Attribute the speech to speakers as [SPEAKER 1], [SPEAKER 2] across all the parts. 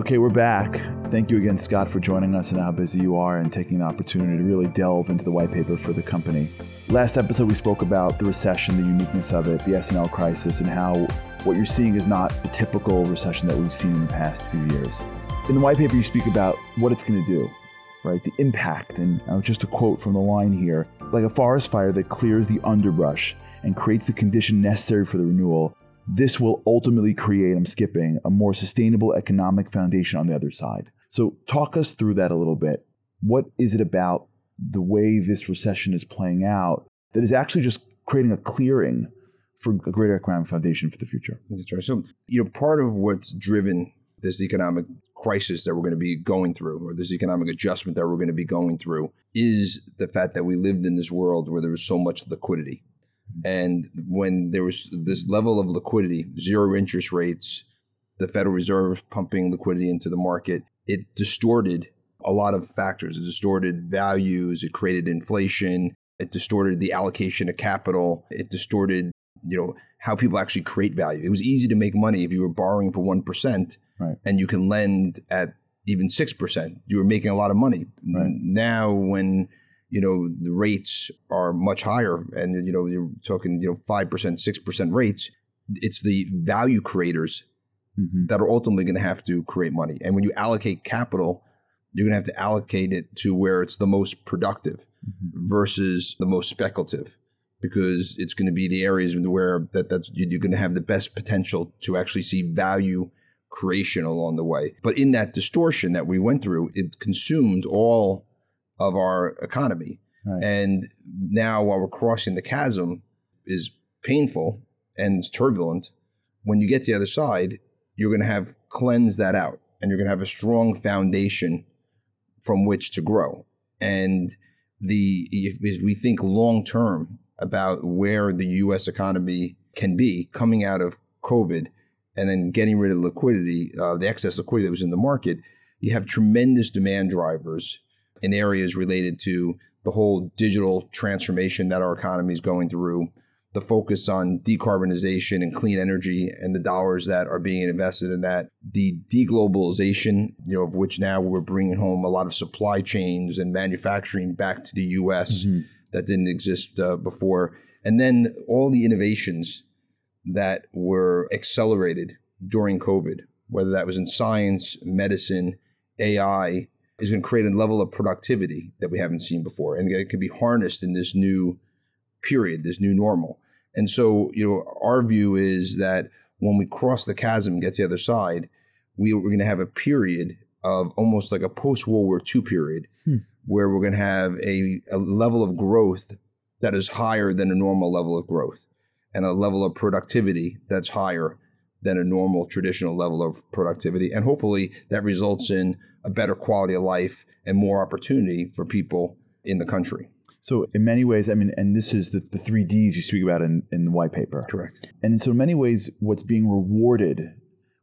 [SPEAKER 1] Okay, we're back. Thank you again, Scott, for joining us and how busy you are and taking the opportunity to really delve into the white paper for the company. Last episode, we spoke about the recession, the uniqueness of it, the S&L crisis, and how what you're seeing is not the typical recession that we've seen in the past few years. In the white paper, you speak about what it's going to do, right? The impact. And just a quote from the line here like a forest fire that clears the underbrush and creates the condition necessary for the renewal, this will ultimately create, I'm skipping, a more sustainable economic foundation on the other side. So, talk us through that a little bit. What is it about the way this recession is playing out that is actually just creating a clearing for a greater economic foundation for the future?
[SPEAKER 2] That's right. So, you know, part of what's driven this economic crisis that we're going to be going through, or this economic adjustment that we're going to be going through, is the fact that we lived in this world where there was so much liquidity. And when there was this level of liquidity, zero interest rates, the Federal Reserve pumping liquidity into the market, it distorted a lot of factors. It distorted values, it created inflation, it distorted the allocation of capital, it distorted, you know, how people actually create value. It was easy to make money if you were borrowing for 1%
[SPEAKER 1] Right.
[SPEAKER 2] and you can lend at even 6%. You were making a lot of money.
[SPEAKER 1] Right.
[SPEAKER 2] Now when you know the rates are much higher and you know you're talking you know 5% 6% rates it's the value creators
[SPEAKER 1] Mhm.
[SPEAKER 2] that are ultimately going to have to create money and when you allocate capital you're going to have to allocate it to where it's the most productive
[SPEAKER 1] Mhm.
[SPEAKER 2] versus the most speculative because it's going to be the areas where that that's you're going to have the best potential to actually see value creation along the way but in that distortion that we went through it consumed all of our economy
[SPEAKER 1] Right.
[SPEAKER 2] and now while we're crossing the chasm is painful and it's turbulent when you get to the other side you're going to have cleansed that out and you're going to have a strong foundation from which to grow and the if, if we think long term about where the US economy can be coming out of covid and then getting rid of liquidity uh, the excess liquidity that was in the market you have tremendous demand drivers in areas related to the whole digital transformation that our economy is going through, the focus on decarbonization and clean energy and the dollars that are being invested in that, the deglobalization, you know, of which now we're bringing home a lot of supply chains and manufacturing back to the U.S.
[SPEAKER 1] Mhm.
[SPEAKER 2] that didn't exist uh, before, and then all the innovations that were accelerated during COVID, whether that was in science, medicine, AI, is going to create a level of productivity that we haven't seen before, and it can be harnessed in this new period, this new normal. And so, you know, our view is that when we cross the chasm and get to the other side, we, we're going to have a period of almost like a post World War II period,
[SPEAKER 1] Hmm.
[SPEAKER 2] where we're going to have a, a level of growth that is higher than a normal level of growth, and a level of productivity that's higher than a normal traditional level of productivity. And hopefully that results in a better quality of life and more opportunity for people in the country.
[SPEAKER 1] So, in many ways, I mean, and this is the, the three Ds you speak about in, in the white paper.
[SPEAKER 2] Correct.
[SPEAKER 1] And so, in many ways, what's being rewarded,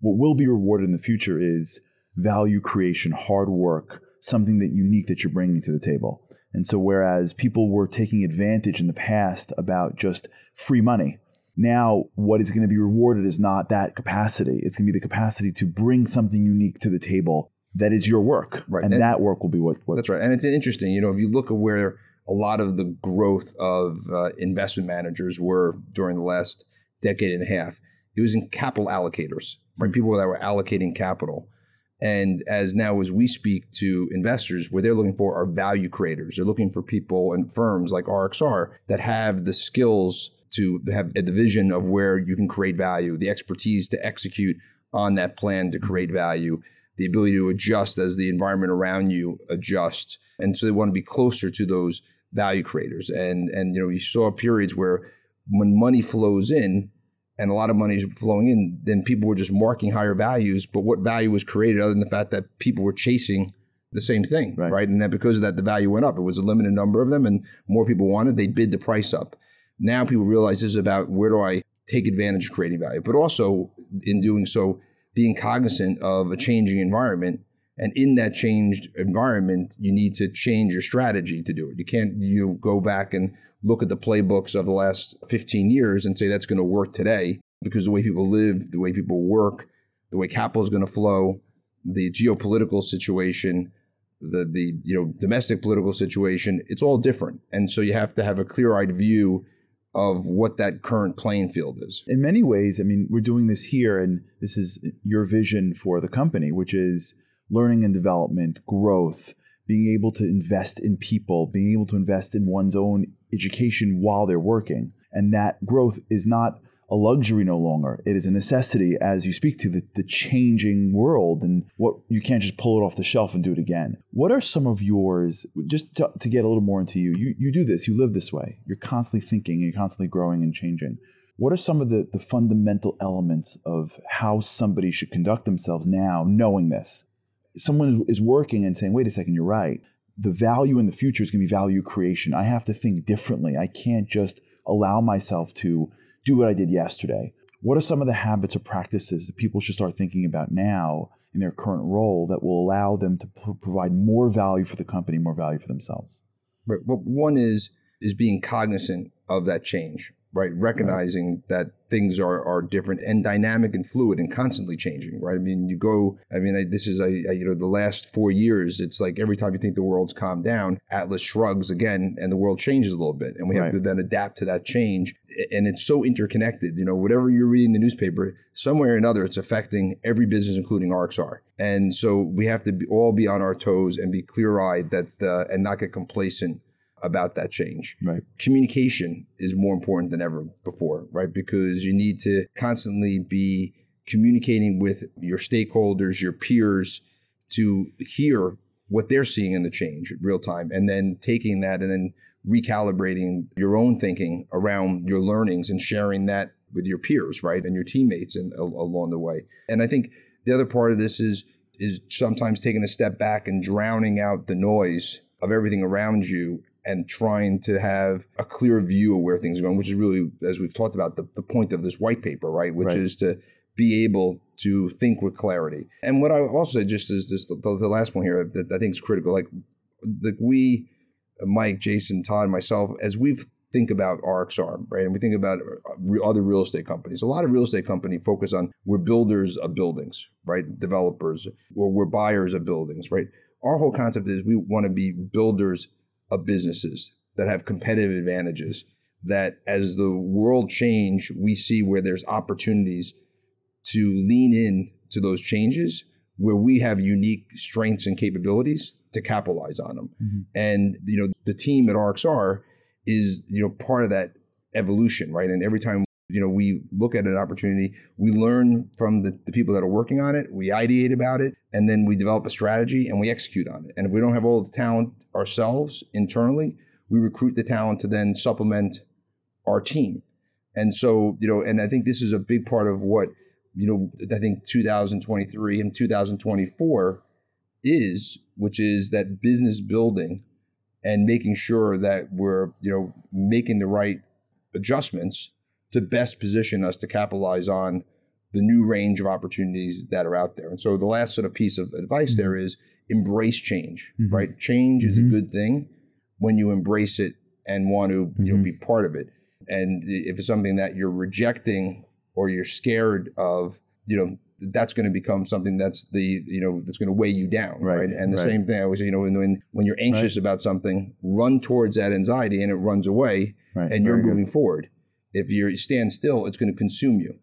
[SPEAKER 1] what will be rewarded in the future is value creation, hard work, something that unique that you're bringing to the table. And so, whereas people were taking advantage in the past about just free money, now what is going to be rewarded is not that capacity. It's going to be the capacity to bring something unique to the table that is your work.
[SPEAKER 2] Right.
[SPEAKER 1] And,
[SPEAKER 2] And-
[SPEAKER 1] that work will be what, what
[SPEAKER 2] That's right. And it's interesting, you know, if you look at where a lot of the growth of uh, investment managers were during the last decade and a half, it was in capital allocators, right? People that were allocating capital. And as now, as we speak to investors, what they're looking for are value creators. They're looking for people and firms like RXR that have the skills to have a vision of where you can create value, the expertise to execute on that plan to create value, the ability to adjust as the environment around you adjusts. And so they want to be closer to those value creators. And and you know, you saw periods where when money flows in and a lot of money is flowing in, then people were just marking higher values. But what value was created other than the fact that people were chasing the same thing,
[SPEAKER 1] Right.
[SPEAKER 2] right? And that because of that, the value went up. It was a limited number of them, and more people wanted. They bid the price up. Now people realize this is about where do I take advantage of creating value, but also in doing so, being cognizant of a changing environment. And in that changed environment, you need to change your strategy to do it. You can't you go back and look at the playbooks of the last 15 years and say that's going to work today because the way people live, the way people work, the way capital is going to flow, the geopolitical situation, the the you know domestic political situation, it's all different. And so you have to have a clear-eyed view of what that current playing field is.
[SPEAKER 1] In many ways, I mean, we're doing this here, and this is your vision for the company, which is learning and development, growth, being able to invest in people, being able to invest in one's own education while they're working. And that growth is not a luxury no longer. It is a necessity as you speak to the, the changing world and what you can't just pull it off the shelf and do it again. What are some of yours, just to, to get a little more into you, you, you do this, you live this way. You're constantly thinking, you're constantly growing and changing. What are some of the, the fundamental elements of how somebody should conduct themselves now, knowing this? Someone is working and saying, wait a second, you're right. The value in the future is going to be value creation. I have to think differently. I can't just allow myself to do what I did yesterday. What are some of the habits or practices that people should start thinking about now in their current role that will allow them to p- provide more value for the company, more value for themselves?
[SPEAKER 2] Right. Well, one is is being cognizant of that change right? Recognizing that things are, are different and dynamic and fluid and constantly changing, right? I mean, you go, I mean, I, this is, a, a, you know, the last four years, it's like every time you think the world's calmed down, Atlas shrugs again and the world changes a little bit. And we right. have to then adapt to that change. And it's so interconnected. You know, whatever you're reading in the newspaper, somewhere or another, it's affecting every business, including RXR. And so we have to be, all be on our toes and be clear eyed that, uh, and not get complacent about that change.
[SPEAKER 1] Right.
[SPEAKER 2] Communication is more important than ever before, right? Because you need to constantly be communicating with your stakeholders, your peers to hear what they're seeing in the change in real time and then taking that and then recalibrating your own thinking around your learnings and sharing that with your peers, right? And your teammates and along the way. And I think the other part of this is is sometimes taking a step back and drowning out the noise of everything around you and trying to have a clear view of where things are going, which is really, as we've talked about, the, the point of this white paper, right? Which right. is to be able to think with clarity. And what I also say, just is this, the, the last point here that I think is critical. Like, like we, Mike, Jason, Todd, myself, as we think about RXR, right, and we think about uh, other real estate companies. A lot of real estate companies focus on we're builders of buildings, right, developers, or we're buyers of buildings, right. Our whole concept is we want to be builders of businesses that have competitive advantages that as the world change we see where there's opportunities to lean in to those changes where we have unique strengths and capabilities to capitalize on them mm-hmm. and you know the team at rxr is you know part of that evolution right and every time you know we look at an opportunity we learn from the, the, people that are working on it we ideate about it and then we develop a strategy and we execute on it. And if we don't have all the talent ourselves internally we recruit the talent to then supplement our team. And so you know and i think this is a big part of what you know i think 2023 and 2024 is which is that business building and making sure that we're you know making the right adjustments to best position us to capitalize on the new range of opportunities that are out there. And so the last sort of piece of advice mm-hmm. there is embrace change, mm-hmm. right? Change is mm-hmm. a good thing when you embrace it and want to you know mm-hmm. be part of it. And if it's something that you're rejecting or you're scared of, you know, that's going to become something that's the you know that's going to weigh you down, right? right? And the right. same thing I always say, you know, when when you're anxious right. about something, run towards that anxiety and it runs away, and you're Very moving good. forward. If you stand still, it's going to consume you.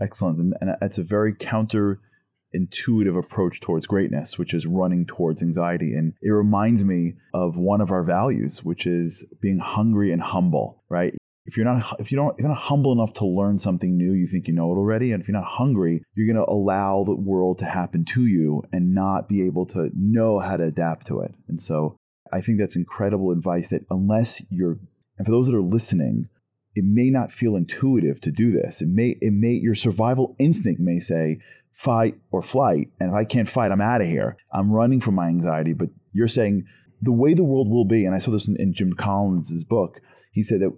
[SPEAKER 1] Excellent. And, and that's a very counterintuitive approach towards greatness, which is running towards anxiety. And it reminds me of one of our values, which is being hungry and humble, right? If you're not if you don't if you're not humble enough to learn something new, you think you know it already. And if you're not hungry, you're gonna allow the world to happen to you and not be able to know how to adapt to it. And so I think that's incredible advice that unless you're and for those that are listening, it may not feel intuitive to do this. It may, it may, your survival instinct may say fight or flight. And if I can't fight, I'm out of here. I'm running from my anxiety. But you're saying the way the world will be, and I saw this in, in Jim Collins' book, he said that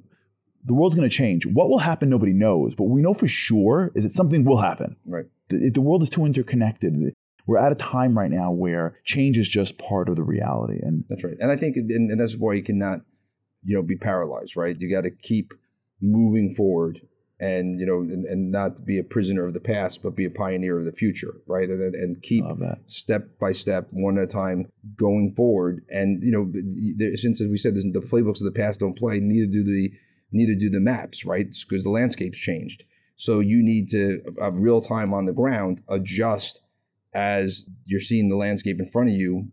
[SPEAKER 1] the world's going to change. What will happen, nobody knows. But we know for sure is that something will happen.
[SPEAKER 2] Right.
[SPEAKER 1] The, the world is too interconnected. We're at a time right now where change is just part of the reality. And
[SPEAKER 2] that's right. And I think, and, and that's why you cannot, you know, be paralyzed, right? You got to keep moving forward and you know and, and not be a prisoner of the past but be a pioneer of the future right? And, and keep step by step one at a time going forward. And you know since as we said the playbooks of the past don't play neither do the neither do the maps right? Because the landscape's changed. So you need to uh, real time on the ground adjust as you're seeing the landscape in front of you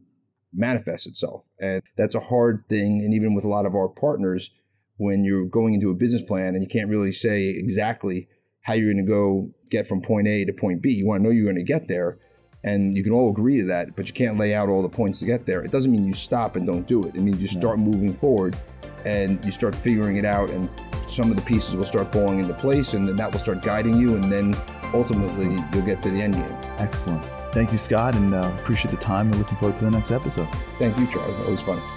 [SPEAKER 2] manifest itself. And that's a hard thing and even with a lot of our partners when you're going into a business plan and you can't really say exactly how you're going to go get from point A to point B. You want to know you're going to get there, and you can all agree to that, but you can't lay out all the points to get there. It doesn't mean you stop and don't do it. It means you start no. moving forward and you start figuring it out, and some of the pieces will start falling into place, and then that will start guiding you, and then ultimately you'll get to the end game.
[SPEAKER 1] Excellent. Thank you, Scott, and uh, appreciate the time. We're looking forward to the next episode.
[SPEAKER 2] Thank you, Charles. Always fun.